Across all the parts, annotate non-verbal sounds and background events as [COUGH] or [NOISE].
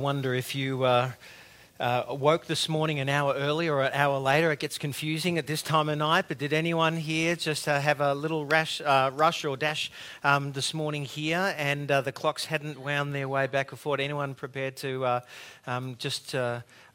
wonder if you uh, uh, woke this morning an hour early or an hour later. It gets confusing at this time of night, but did anyone here just uh, have a little rash, uh, rush or dash um, this morning here and uh, the clocks hadn't wound their way back and forth? Anyone prepared to uh, um, just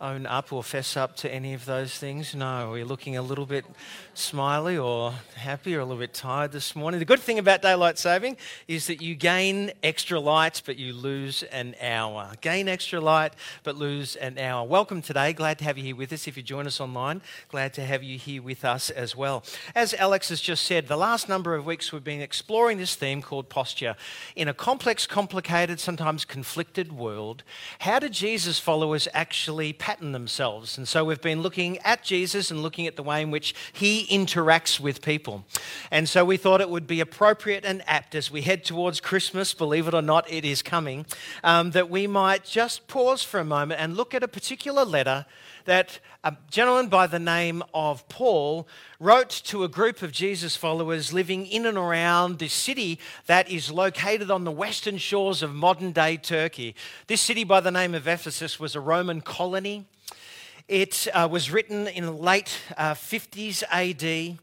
own up or fess up to any of those things? No, we're looking a little bit smiley or happy or a little bit tired this morning. The good thing about daylight saving is that you gain extra light, but you lose an hour. Gain extra light, but lose an hour. Welcome today. Glad to have you here with us. If you join us online, glad to have you here with us as well. As Alex has just said, the last number of weeks we've been exploring this theme called posture. In a complex, complicated, sometimes conflicted world, how do Jesus followers actually pattern themselves. And so we've been looking at Jesus and looking at the way in which he interacts with people. And so we thought it would be appropriate and apt as we head towards Christmas, believe it or not, it is coming, um, that we might just pause for a moment and look at a particular letter that a gentleman by the name of Paul wrote to a group of Jesus followers living in and around this city that is located on the western shores of modern day Turkey. This city by the name of Ephesus was a Roman colony. It uh, was written in the late uh, 50s AD.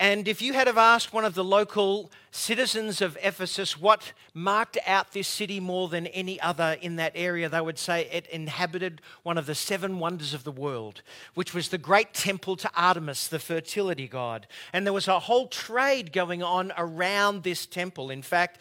And if you had have asked one of the local citizens of Ephesus what marked out this city more than any other in that area, they would say it inhabited one of the seven wonders of the world, which was the great temple to Artemis, the fertility god. And there was a whole trade going on around this temple. In fact,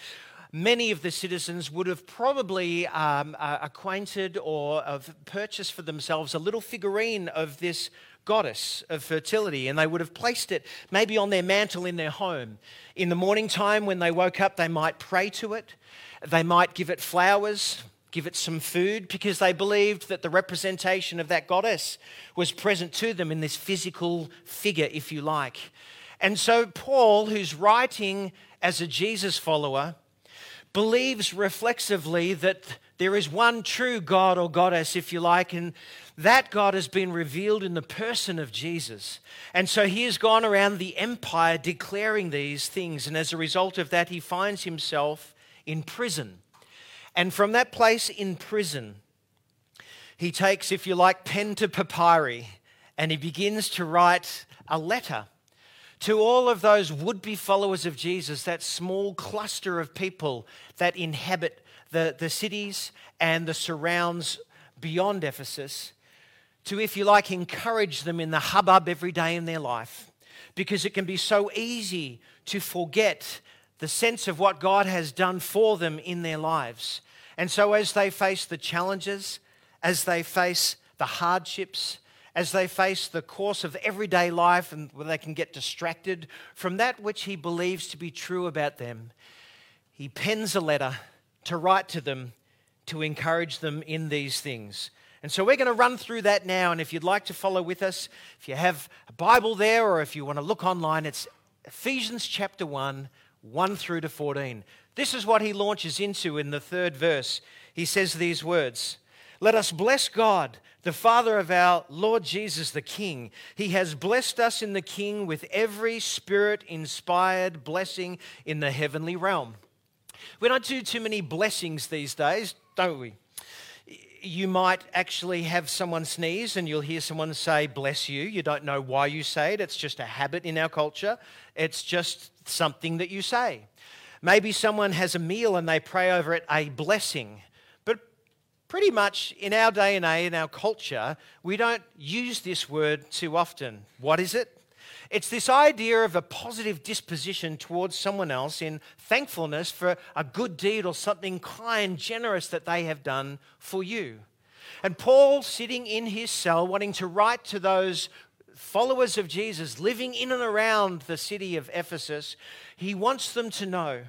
many of the citizens would have probably um, uh, acquainted or have purchased for themselves a little figurine of this goddess of fertility, and they would have placed it maybe on their mantle in their home. In the morning time, when they woke up, they might pray to it, they might give it flowers. Give it some food because they believed that the representation of that goddess was present to them in this physical figure, if you like. And so, Paul, who's writing as a Jesus follower, believes reflexively that there is one true God or goddess, if you like, and that God has been revealed in the person of Jesus. And so he has gone around the empire declaring these things, and as a result of that, he finds himself in prison. And from that place in prison, he takes, if you like, pen to papyri, and he begins to write a letter to all of those would be followers of Jesus, that small cluster of people that inhabit the, the cities and the surrounds beyond Ephesus, to, if you like, encourage them in the hubbub every day in their life. Because it can be so easy to forget the sense of what God has done for them in their lives. And so, as they face the challenges, as they face the hardships, as they face the course of everyday life and where they can get distracted from that which he believes to be true about them, he pens a letter to write to them to encourage them in these things. And so we're going to run through that now. And if you'd like to follow with us, if you have a Bible there or if you want to look online, it's Ephesians chapter 1, 1 through to 14. This is what he launches into in the third verse. He says these words Let us bless God the Father of our Lord Jesus the King. He has blessed us in the King with every spirit inspired blessing in the heavenly realm. We don't do too many blessings these days, don't we? You might actually have someone sneeze and you'll hear someone say, Bless you. You don't know why you say it, it's just a habit in our culture, it's just something that you say. Maybe someone has a meal and they pray over it a blessing But pretty much in our day and age, in our culture, we don't use this word too often. What is it? It's this idea of a positive disposition towards someone else in thankfulness for a good deed or something kind, generous that they have done for you. And Paul, sitting in his cell, wanting to write to those followers of Jesus living in and around the city of Ephesus, he wants them to know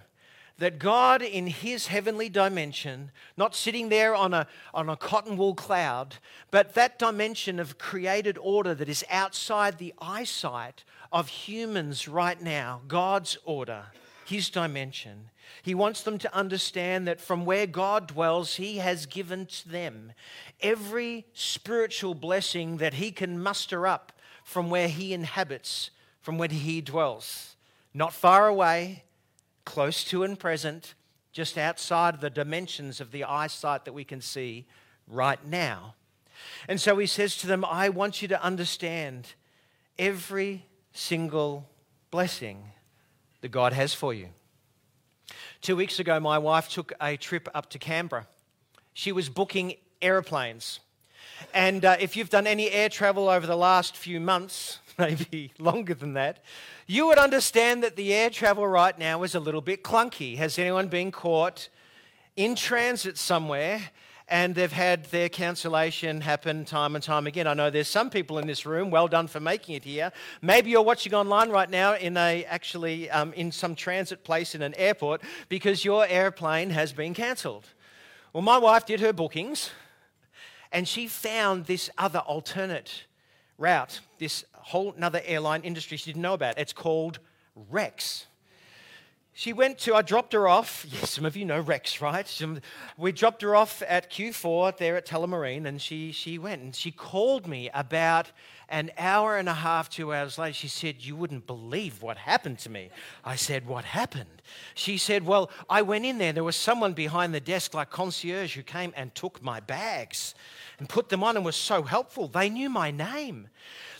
that God, in his heavenly dimension, not sitting there on a, on a cotton wool cloud, but that dimension of created order that is outside the eyesight of humans right now, God's order, his dimension. He wants them to understand that from where God dwells, he has given to them every spiritual blessing that he can muster up from where he inhabits, from where he dwells. Not far away, close to and present, just outside the dimensions of the eyesight that we can see, right now. And so he says to them, I want you to understand every single blessing that God has for you. Two weeks ago, my wife took a trip up to Canberra. She was booking aeroplanes. And uh, if you've done any air travel over the last few months, [LAUGHS] maybe longer than that, you would understand that the air travel right now is a little bit clunky. Has anyone been caught in transit somewhere and they've had their cancellation happen time and time again. I know there's some people in this room. Well done for making it here. Maybe you're watching online right now in a actually um, in some transit place in an airport because your airplane has been cancelled. Well, my wife did her bookings, and she found this other alternate route. This whole another airline industry she didn't know about. It's called Rex she went to, I dropped her off. [LAUGHS] Yes, some of you know Rex, right? We dropped her off at Q4 there at Tullamarine, and she, she went and she called me about an hour and a half, two hours later. She said, You wouldn't believe what happened to me. I said, What happened? She said, Well, I went in there. There was someone behind the desk, like concierge, who came and took my bags and put them on and was so helpful. They knew my name.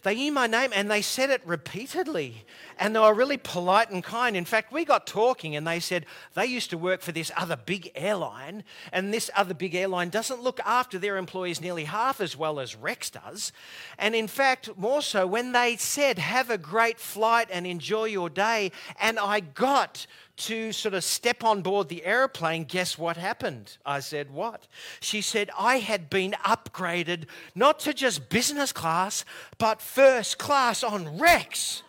They knew my name and they said it repeatedly. And they were really polite and kind. In fact, we got talking and they said they used to work for this other big airline. And this other big airline doesn't look after their employees nearly half as well as Rex does. And in fact, more so, when they said, Have a great flight and enjoy your day, and I got to sort of step on board the aeroplane, guess what happened? I said, What? She said, I had been upgraded not to just business class, but first class on Rex.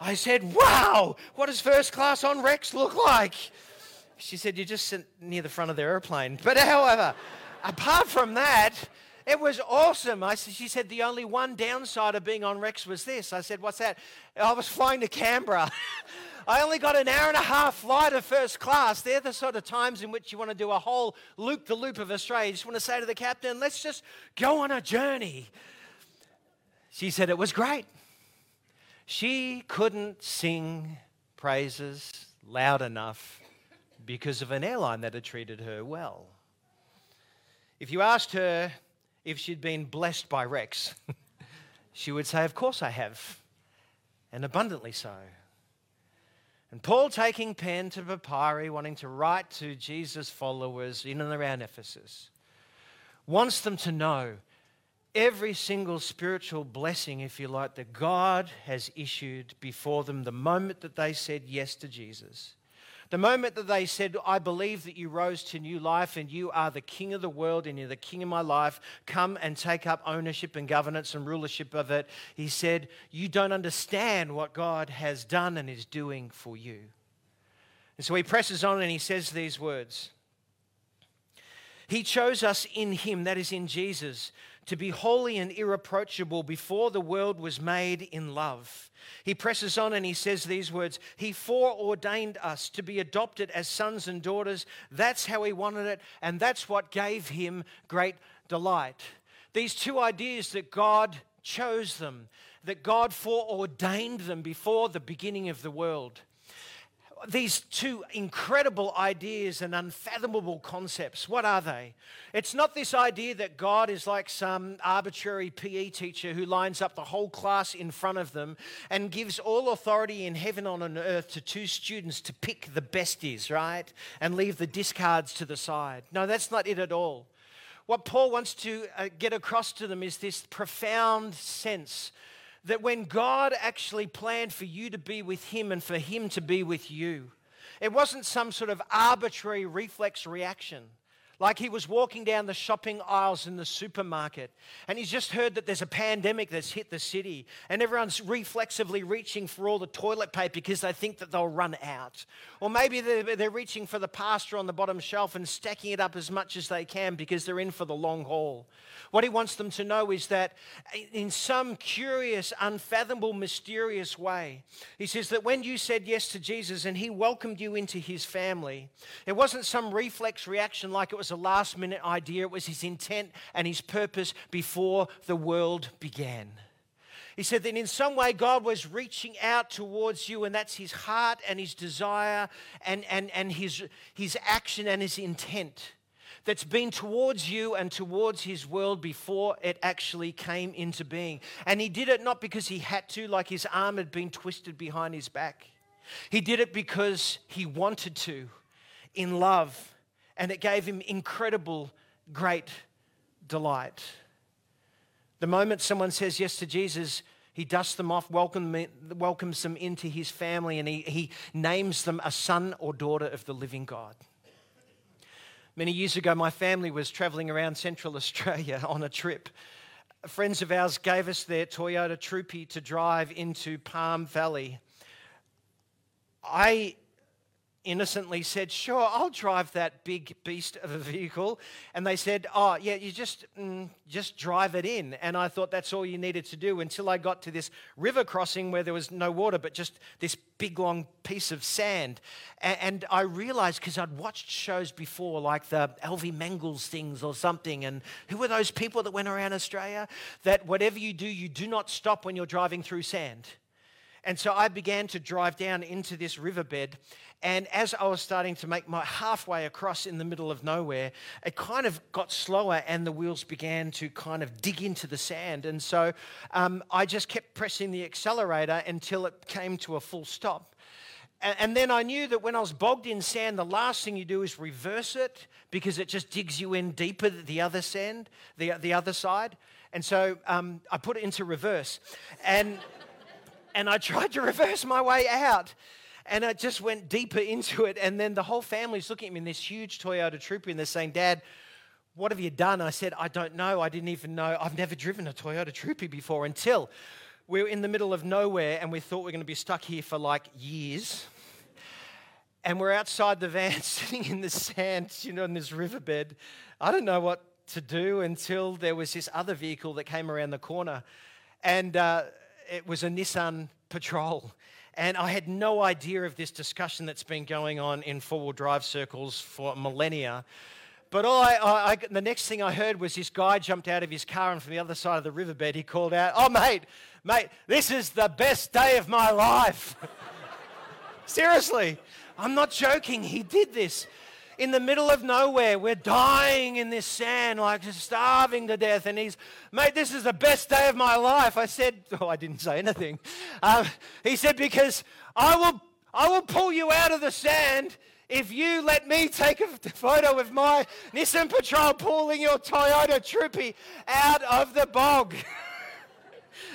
I said, Wow, what does first class on Rex look like? She said, You just sit near the front of the airplane. But however, apart from that, it was awesome. I, she said, the only one downside of being on Rex was this. I said, what's that? I was flying to Canberra. [LAUGHS] I only got an hour and a half flight of first class. They're the sort of times in which you want to do a whole loop the loop of Australia. You just want to say to the captain, let's just go on a journey. She said it was great. She couldn't sing praises loud enough because of an airline that had treated her well. If you asked her if she'd been blessed by Rex, [LAUGHS] she would say, Of course I have, and abundantly so. And Paul taking pen to papyri, wanting to write to Jesus' followers in and around Ephesus, wants them to know every single spiritual blessing, if you like, that God has issued before them the moment that they said yes to Jesus. The moment that they said, I believe that you rose to new life and you are the king of the world and you're the king of my life, come and take up ownership and governance and rulership of it, he said, You don't understand what God has done and is doing for you. And so he presses on and he says these words He chose us in him, that is in Jesus, to be holy and irreproachable before the world was made in love. He presses on and he says these words He foreordained us to be adopted as sons and daughters. That's how he wanted it, and that's what gave him great delight. These two ideas that God chose them, that God foreordained them before the beginning of the world these two incredible ideas and unfathomable concepts. What are they? It's not this idea that God is like some arbitrary PE teacher who lines up the whole class in front of them and gives all authority in heaven on and earth to two students to pick the besties, right? And leave the discards to the side. No, that's not it at all. What Paul wants to uh, get across to them is this profound sense that when God actually planned for you to be with Him and for Him to be with you, it wasn't some sort of arbitrary reflex reaction like he was walking down the shopping aisles in the supermarket and he's just heard that there's a pandemic that's hit the city and everyone's reflexively reaching for all the toilet paper because they think that they'll run out. Or maybe they're, they're reaching for the pasta on the bottom shelf and stacking it up as much as they can because they're in for the long haul. What he wants them to know is that in some curious, unfathomable, mysterious way, he says that when you said yes to Jesus and he welcomed you into his family, it wasn't some reflex reaction like it was a last minute idea, it was his intent and his purpose before the world began. He said that in some way God was reaching out towards you, and that's his heart and his desire and, and, and his, his action and his intent that's been towards you and towards his world before it actually came into being. And he did it not because he had to, like his arm had been twisted behind his back. He did it because he wanted to, in love, and it gave him incredible, great delight. The moment someone says yes to Jesus, he dusts them off, welcomes them into his family, and he, he names them a son or daughter of the living God. Many years ago, my family was traveling around Central [LAUGHS] Australia on a trip. Friends of ours gave us their Toyota Troopy to drive into Palm Valley. I innocently said, Sure, I'll drive that big beast of a vehicle. And they said, Oh, yeah, you just, mm, just drive it in. And I thought that's all you needed to do until I got to this river crossing where there was no water, but just this big long piece of sand. And, I realized because I'd watched shows before, like the Elvie Mangels things or something. And who were those people that went around Australia? That whatever you do, you do not stop when you're driving through sand. And so I began to drive down into this riverbed. And as I was starting to make my halfway across in the middle of nowhere, it kind of got slower and the wheels began to kind of dig into the sand. And so um, I just kept pressing the accelerator until it came to a full stop. And then I knew that when I was bogged in sand, the last thing you do is reverse it because it just digs you in deeper the other sand, the, the other side. And so um, I put it into reverse. And and I tried to reverse my way out. And I just went deeper into it. And then the whole family's looking at me in this huge Toyota Troopy and they're saying, Dad, what have you done? I said, I don't know. I didn't even know. I've never driven a Toyota Troopy before until we were in the middle of nowhere and we thought we are going to be stuck here for like years. And we're outside the van [LAUGHS] sitting in the sand, you know, in this riverbed. I don't know what to do until there was this other vehicle that came around the corner. And uh, it was a Nissan Patrol. And I had no idea of this discussion that's been going on in four wheel drive circles for millennia. But all I, I, the next thing I heard was this guy jumped out of his car, and from the other side of the riverbed, he called out, Oh, mate, mate, this is the best day of my life. [LAUGHS] Seriously, I'm not joking. He did this in the middle of nowhere. We're dying in this sand, like just starving to death. And he's, mate, this is the best day of my life. I said, oh, [LAUGHS] I didn't say anything. Um, he said, because I will, I will pull you out of the sand if you let me take a [LAUGHS] photo of my Nissan Patrol pulling your Toyota Troopy out of the bog. [LAUGHS]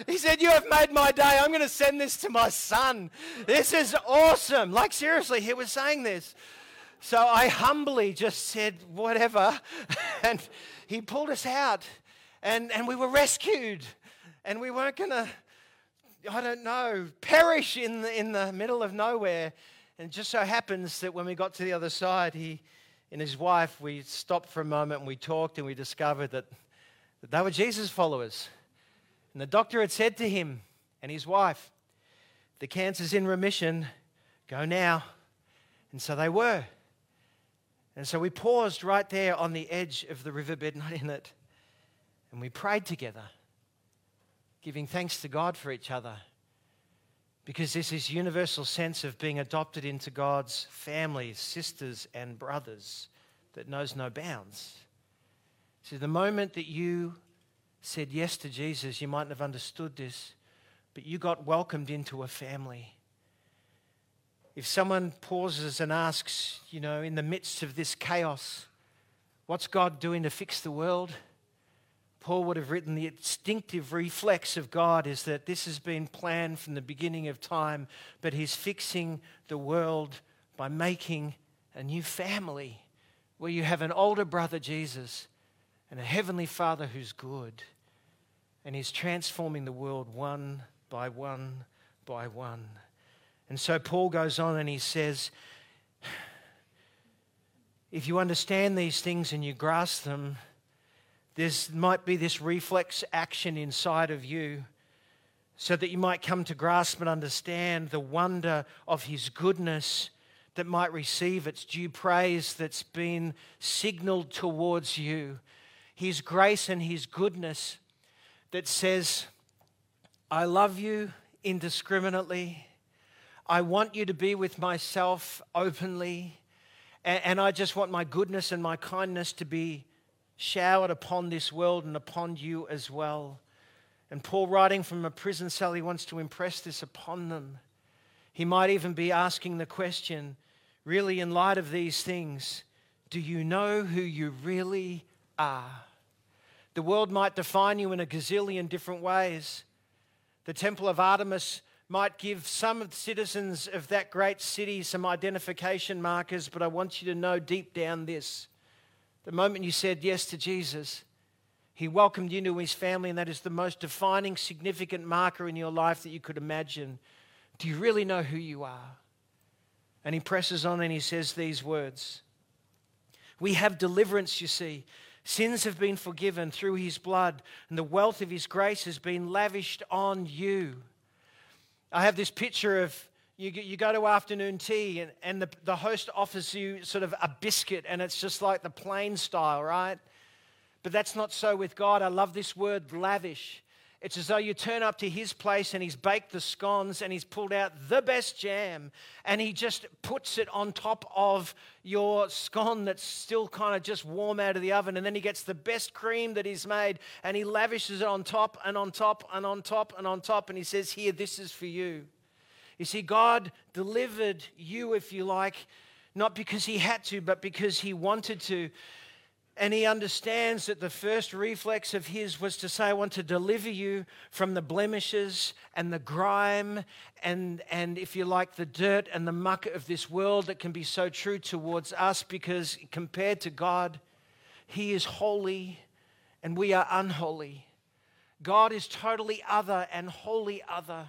He said, You have made my day. I'm going to send this to my son. This is awesome. Like, seriously, he was saying this. So I humbly just said, whatever. [LAUGHS] And he pulled us out. And, and we were rescued. And we weren't going to, I don't know, perish in the, in the middle of nowhere. And it just so happens that when we got to the other side, he and his wife, we stopped for a moment and we talked and we discovered that, that they were Jesus followers. And the doctor had said to him and his wife, The cancer's in remission, go now. And so they were. And so we paused right there on the edge of the riverbed, not in it, and we prayed together, giving thanks to God for each other. Because there's this universal sense of being adopted into God's family, sisters and brothers that knows no bounds. See, the moment that you said yes to Jesus, you mightn't have understood this, but you got welcomed into a family if someone pauses and asks, you know, in the midst of this chaos, what's God doing to fix the world? Paul would have written the instinctive reflex of God is that this has been planned from the beginning of time, but He's fixing the world by making a new family where you have an older brother, Jesus, and a heavenly Father who's good. And He's transforming the world one by one by one. And so Paul goes on and he says, if you understand these things and you grasp them, there might be this reflex action inside of you so that you might come to grasp and understand the wonder of his goodness that might receive its due praise that's been signaled towards you. His grace and his goodness that says, I love you indiscriminately. I want you to be with myself openly. And, I just want my goodness and my kindness to be showered upon this world and upon you as well. And Paul, writing from a prison cell, he wants to impress this upon them. He might even be asking the question really, in light of these things, do you know who you really are? The world might define you in a gazillion different ways. The Temple of Artemis might give some of the citizens of that great city some identification markers, but I want you to know deep down this. The moment you said yes to Jesus, He welcomed you into His family, and that is the most defining, significant marker in your life that you could imagine. Do you really know who you are? And he presses on and he says these words We have deliverance, you see. Sins have been forgiven through his blood, and the wealth of his grace has been lavished on you. I have this picture of you, you go to afternoon tea, and, and the, the host offers you sort of a biscuit, and it's just like the plain style, right? But that's not so with God. I love this word lavish. It's as though you turn up to his place and he's baked the scones and he's pulled out the best jam and he just puts it on top of your scone that's still kind of just warm out of the oven. And then he gets the best cream that he's made and he lavishes it on top and on top and on top and on top. And he says, Here, this is for you. You see, God delivered you, if you like, not because he had to, but because he wanted to. And he understands that the first reflex of his was to say, I want to deliver you from the blemishes and the grime and, and, if you like, the dirt and the muck of this world that can be so true towards us because compared to God, he is holy and we are unholy. God is totally other and wholly other.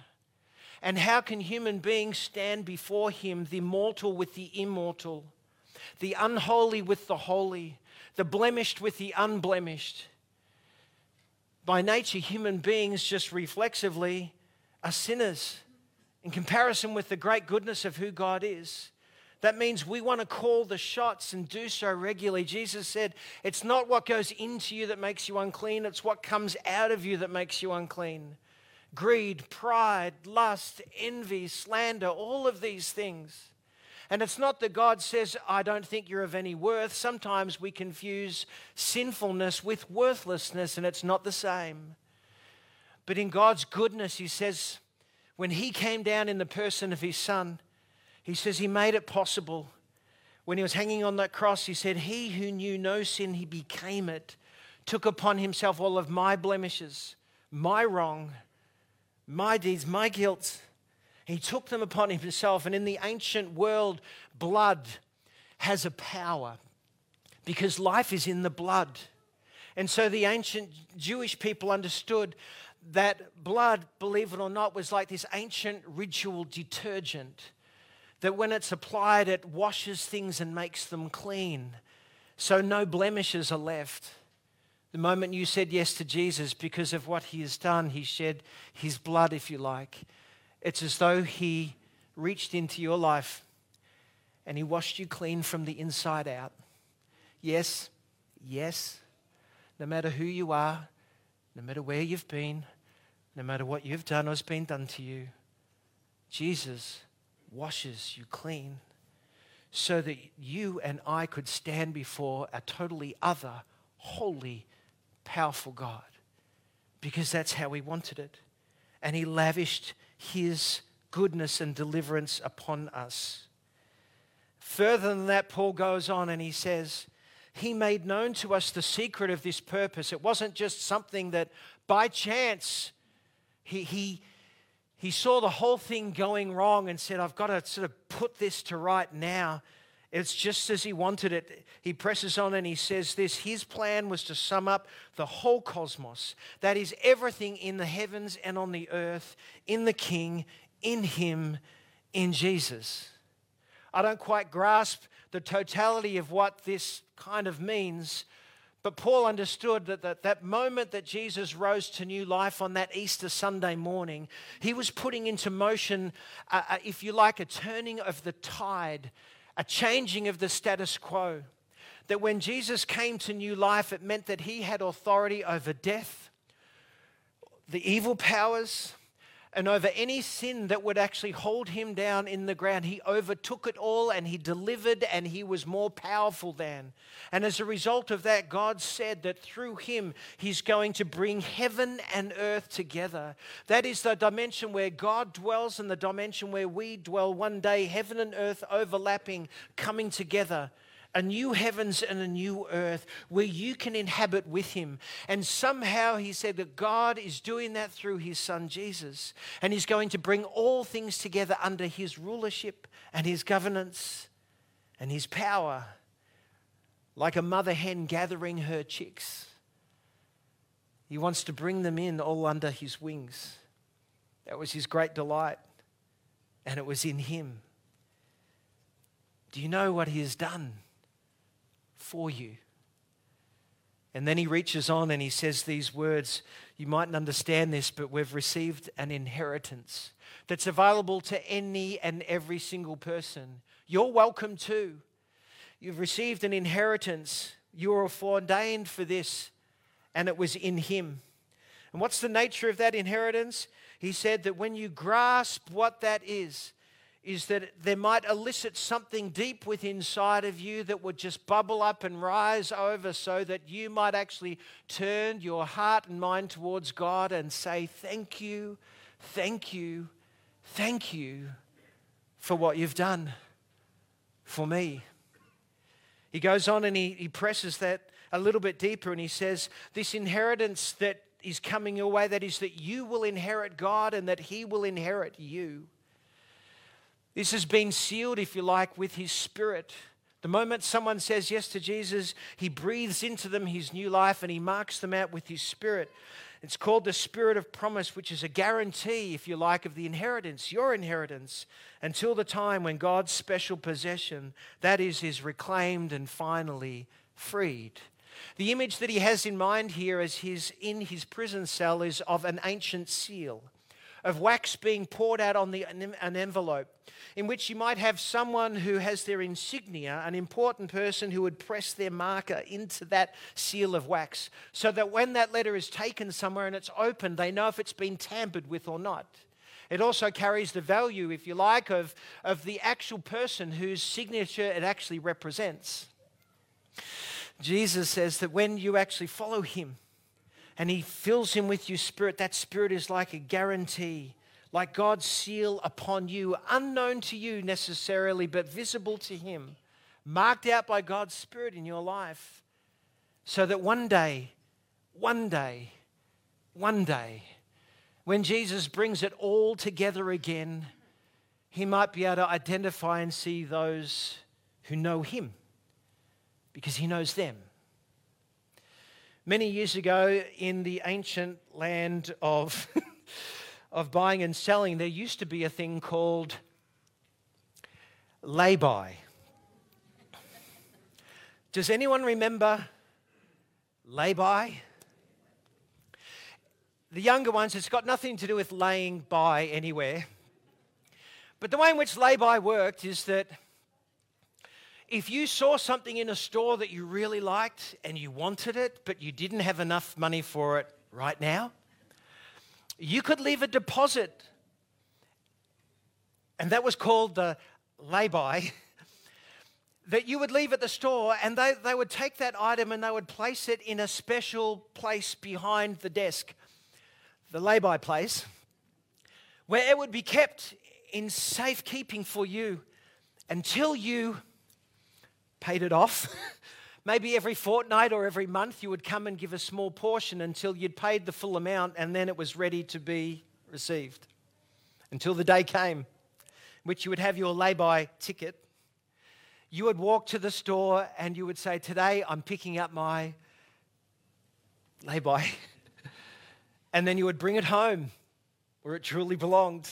And how can human beings stand before him, the mortal with the immortal, the unholy with the holy? the blemished with the unblemished. By nature, human beings just reflexively are sinners in comparison with the great goodness of who God is. That means we want to call the shots and do so regularly. Jesus said, It's not what goes into you that makes you unclean, it's what comes out of you that makes you unclean. Greed, pride, lust, envy, slander, all of these things. And it's not that God says, I don't think you're of any worth. Sometimes we confuse sinfulness with worthlessness, and it's not the same. But in God's goodness, He says, when He came down in the person of His Son, He says He made it possible. When He was hanging on that cross, He said, He who knew no sin, He became it, took upon Himself all of my blemishes, my wrong, my deeds, my guilt he took them upon himself. And in the ancient world, blood has a power because life is in the blood. And so the ancient Jewish people understood that blood, believe it or not, was like this ancient ritual detergent. That when it's applied, it washes things and makes them clean. So no blemishes are left. The moment you said yes to Jesus because of what he has done, he shed his blood, if you like. It's as though He reached into your life and He washed you clean from the inside out. Yes, yes, no matter who you are, no matter where you've been, no matter what you've done or has been done to you, Jesus washes you clean so that you and I could stand before a totally other, holy, powerful God because that's how He wanted it. And He lavished his goodness and deliverance upon us. Further than that, Paul goes on and he says, He made known to us the secret of this purpose. It wasn't just something that by chance he, he, he saw the whole thing going wrong and said, I've got to sort of put this to right now. It's just as he wanted it. He presses on and he says this His plan was to sum up the whole cosmos. That is everything in the heavens and on the earth, in the King, in Him, in Jesus. I don't quite grasp the totality of what this kind of means, but Paul understood that, that that moment that Jesus rose to new life on that Easter Sunday morning, he was putting into motion, uh, uh if you like, a turning of the tide a changing of the status quo. That when Jesus came to new life, it meant that he had authority over death, the evil powers, and over any sin that would actually hold him down in the ground. He overtook it all and he delivered and he was more powerful than. And as a result of that, God said that through him, he's going to bring heaven and earth together. That is the dimension where God dwells and the dimension where we dwell one day, heaven and earth overlapping, coming together a new heavens and a new earth where you can inhabit with him. And somehow he said that God is doing that through his son Jesus. And he's going to bring all things together under his rulership and his governance and his power, like a mother hen gathering her chicks. He wants to bring them in all under his wings. That was his great delight, and it was in him. Do you know what he has done? For you. And then he reaches on and he says these words. You mightn't understand this, but we've received an inheritance that's available to any and every single person. You're welcome too. You've received an inheritance. You were foreordained for this, and it was in him. And what's the nature of that inheritance? He said that when you grasp what that is, is that there might elicit something deep within inside of you that would just bubble up and rise over so that you might actually turn your heart and mind towards God and say, Thank you, thank you, thank you for what you've done for me. He goes on and he, he presses that a little bit deeper and he says, This inheritance that is coming your way, that is that you will inherit God and that He will inherit you. This has been sealed, if you like, with His Spirit. The moment someone says yes to Jesus, He breathes into them His new life and He marks them out with His Spirit. It's called the Spirit of promise, which is a guarantee, if you like, of the inheritance, your inheritance, until the time when God's special possession, that is, is reclaimed and finally freed. The image that he has in mind here as he's in his prison cell is of an ancient seal of wax being poured out on the, an envelope, in which you might have someone who has their insignia, an important person who would press their marker into that seal of wax, so that when that letter is taken somewhere and it's opened, they know if it's been tampered with or not. It also carries the value, if you like, of, of the actual person whose signature it actually represents. Jesus says that when you actually follow him, and He fills him with your spirit, that spirit is like a guarantee, like God's seal upon you, unknown to you necessarily, but visible to Him, marked out by God's Spirit in your life, so that one day, one day, one day, when Jesus brings it all together again, He might be able to identify and see those who know Him because He knows them. Many years ago, in the ancient land of, [LAUGHS] of buying and selling, there used to be a thing called lay-by. Does anyone remember lay-by? The younger ones, it's got nothing to do with laying by anywhere. But the way in which lay-by worked is that if you saw something in a store that you really liked and you wanted it, but you didn't have enough money for it right now, you could leave a deposit. And that was called the lay-by. [LAUGHS] that you would leave at the store and they, they would take that item and they would place it in a special place behind the desk, the lay-by place, where it would be kept in safekeeping for you until you paid it off. [LAUGHS] Maybe every fortnight or every month you would come and give a small portion until you'd paid the full amount and then it was ready to be received. Until the day came, which you would have your lay-by ticket. You would walk to the store and you would say, Today I'm picking up my lay-by. [LAUGHS] and then you would bring it home where it truly belonged.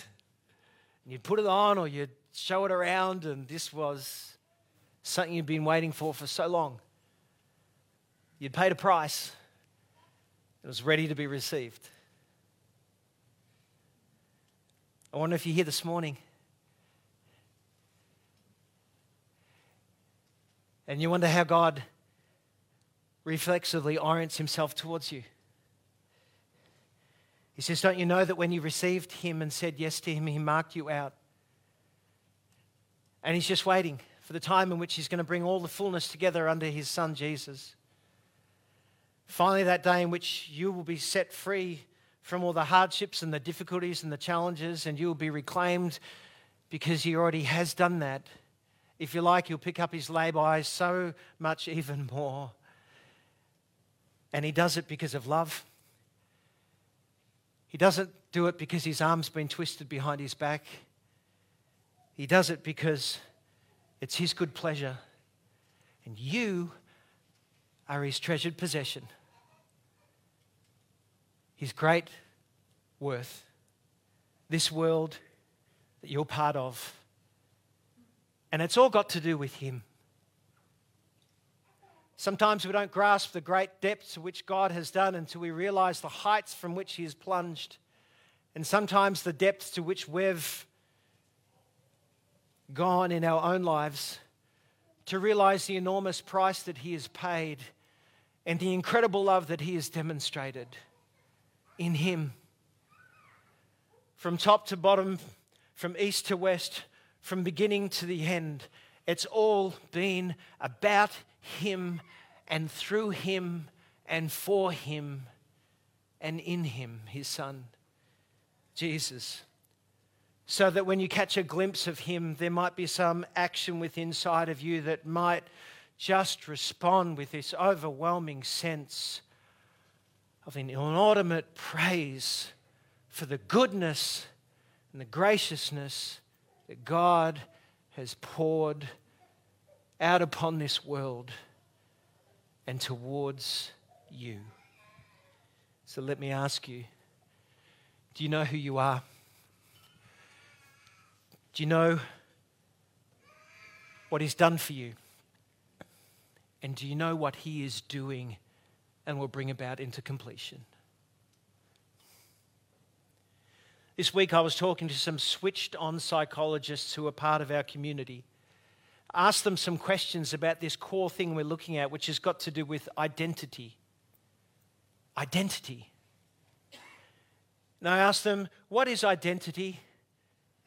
And you'd put it on or you'd show it around, and this was something you've been waiting for for so long. You'd paid a price, it was ready to be received. I wonder if you're here this morning and you wonder how God reflexively orients himself towards you. He says, Don't you know that when you received him and said yes to him, he marked you out? And he's just waiting for the time in which he's going to bring all the fullness together under his son Jesus. Finally, that day in which you will be set free from all the hardships and the difficulties and the challenges, and you will be reclaimed because he already has done that. If you like, he'll pick up his lay-by so much [LAUGHS] even more. And he does it because of love. He doesn't do it because his arm's been twisted behind his back. He does it because it's his good pleasure. And you are his treasured possession, his great worth. This world that you're part of. And it's all got to do with him. Sometimes we don't grasp the great depths which God has done until we realize the heights from which He has plunged, and sometimes the depths to which we've gone in our own lives to realize the enormous price that He has paid and the incredible love that He has demonstrated in Him. From top to bottom, from east to west, from beginning to the end, it's all been about him and through him and for him and in him, his son, Jesus. So that when you catch a glimpse of him, there might be some action within inside of you that might just respond with this overwhelming sense of an inordinate praise for the goodness and the graciousness that God has poured out upon this world and towards you. So let me ask you do you know who you are? Do you know what He's done for you? And do you know what He is doing and will bring about into completion? This week I was talking to some switched on psychologists who are part of our community ask them some questions about this core thing we're looking at, which has got to do with identity. Identity. And I asked them, What is identity?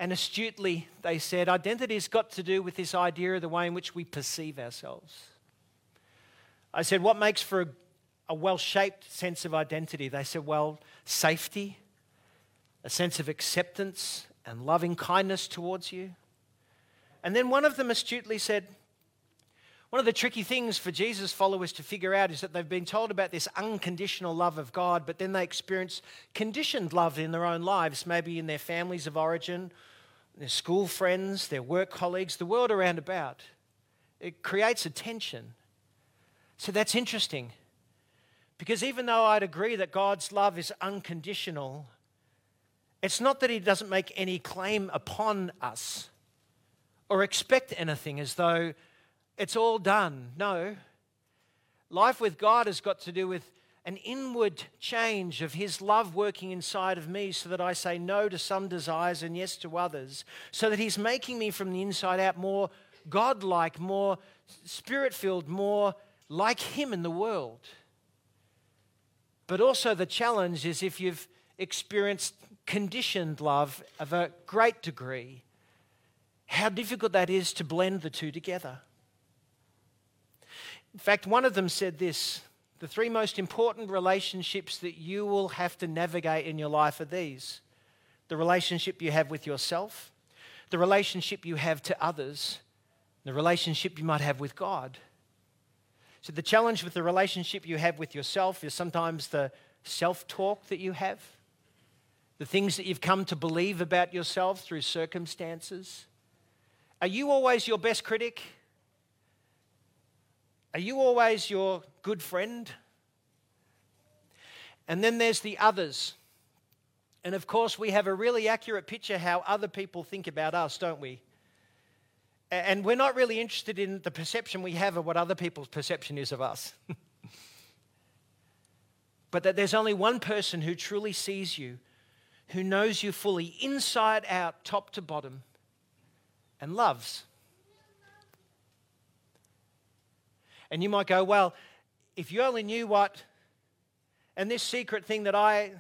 And astutely, they said, Identity has got to do with this idea of the way in which we perceive ourselves. I said, What makes for a, a well shaped sense of identity? They said, Well, safety, a sense of acceptance and loving kindness towards you and then one of them astutely said, one of the tricky things for Jesus' followers to figure out is that they've been told about this unconditional love of God, but then they experience conditioned love in their own lives, maybe in their families of origin, their school friends, their work colleagues, the world around about. It creates a tension. So that's interesting. Because even though I'd agree that God's love is unconditional, it's not that He doesn't make any claim upon us or expect anything as though it's all done. No. Life with God has got to do with an inward change of His love working inside of me so that I say no to some desires and yes to others, so that He's making me from the inside out more God-like, more spirit filled, more like Him in the world. But also, the challenge is if you've experienced conditioned love of a great degree, how difficult that is to blend the two together. In fact, one of them said this the three most important relationships that you will have to navigate in your life are these the relationship you have with yourself, the relationship you have to others, the relationship you might have with God. So, the challenge with the relationship you have with yourself is sometimes the self talk that you have, the things that you've come to believe about yourself through circumstances, are you always your best critic? Are you always your good friend? And then there's the others. And of course, we have a really accurate picture how other people think about us, don't we? And we're not really interested in the perception we have of what other people's perception is of us. [LAUGHS] but that there's only one person who truly sees you, who knows you fully, inside out, top to bottom, and loves. And you might go, well, if you only knew what, and this secret thing that I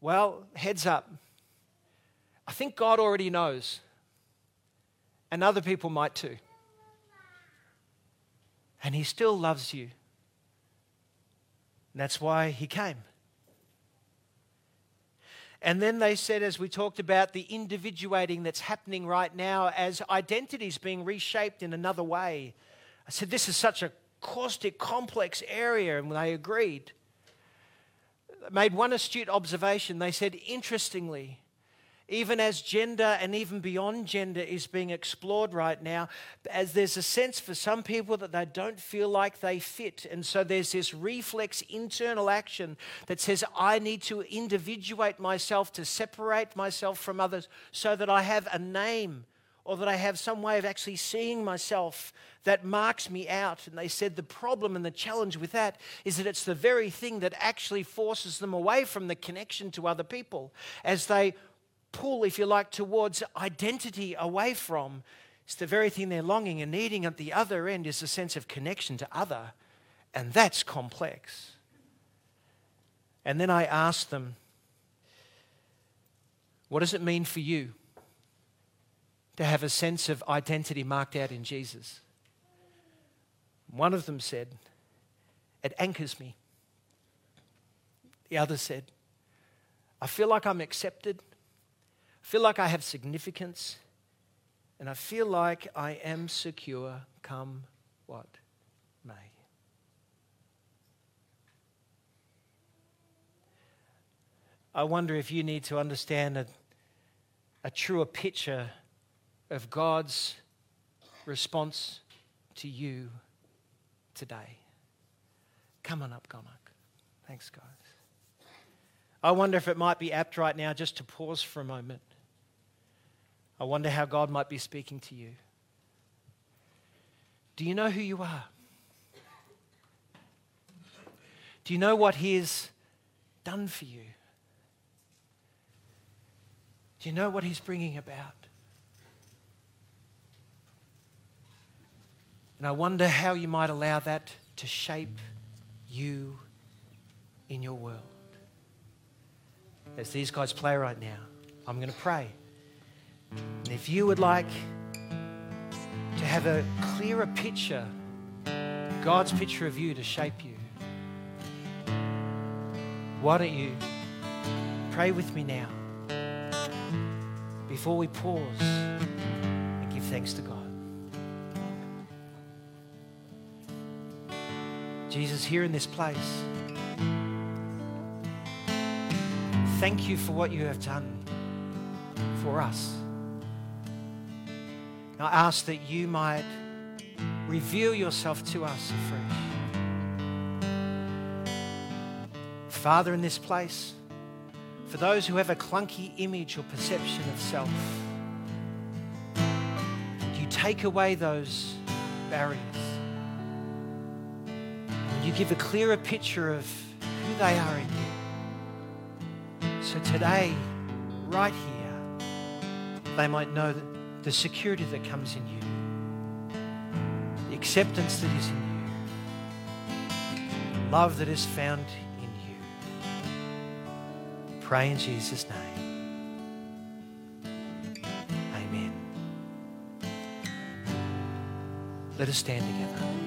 Well, heads up. I think God already knows, and other people might too. And He still loves you. And that's why He came. And then they said, as we talked about, the individuating that's happening right now as identities being reshaped in another way. I said, This is such a caustic, complex area, and they agreed. Made one astute observation. They said, interestingly, even as gender and even beyond gender is being explored right now, as there's a sense for some people that they don't feel like they fit. And so there's this reflex internal action that says, I need to individuate myself to separate myself from others so that I have a name or that I have some way of actually seeing myself that marks me out. And they said the problem and the challenge with that is that it's the very thing that actually forces them away from the connection to other people as they pull, if you like, towards identity away from. It's the very thing they're longing and needing at the other end is a sense of connection to other. And that's complex. And then I asked them, What does it mean for you? To have a sense of identity marked out in Jesus. One of them said, It anchors me. The other said, I feel like I'm accepted, I feel like I have significance, and I feel like I am secure come what may. I wonder if you need to understand a, a truer picture of God's response to you today. Come on up, Gonak. Thanks, guys. I wonder if it might be apt right now just to pause for a moment. I wonder how God might be speaking to you. Do you know who you are? Do you know what He has done for you? Do you know what He's bringing about? And I wonder how you might allow that to shape you in your world. As these guys play right now, I'm going to pray. And if you would like to have a clearer picture, God's picture of you to shape you, why don't you pray with me now before we pause and give thanks to God? Jesus, here in this place, thank you for what you have done for us. I ask that you might reveal yourself to us afresh. Father, in this place, for those who have a clunky image or perception of self, you take away those barriers give a clearer picture of who they are in you. So today, right here, they might know the security that comes in you, the acceptance that is in you, love that is found in you. Pray in Jesus' name. Amen. Let us stand together.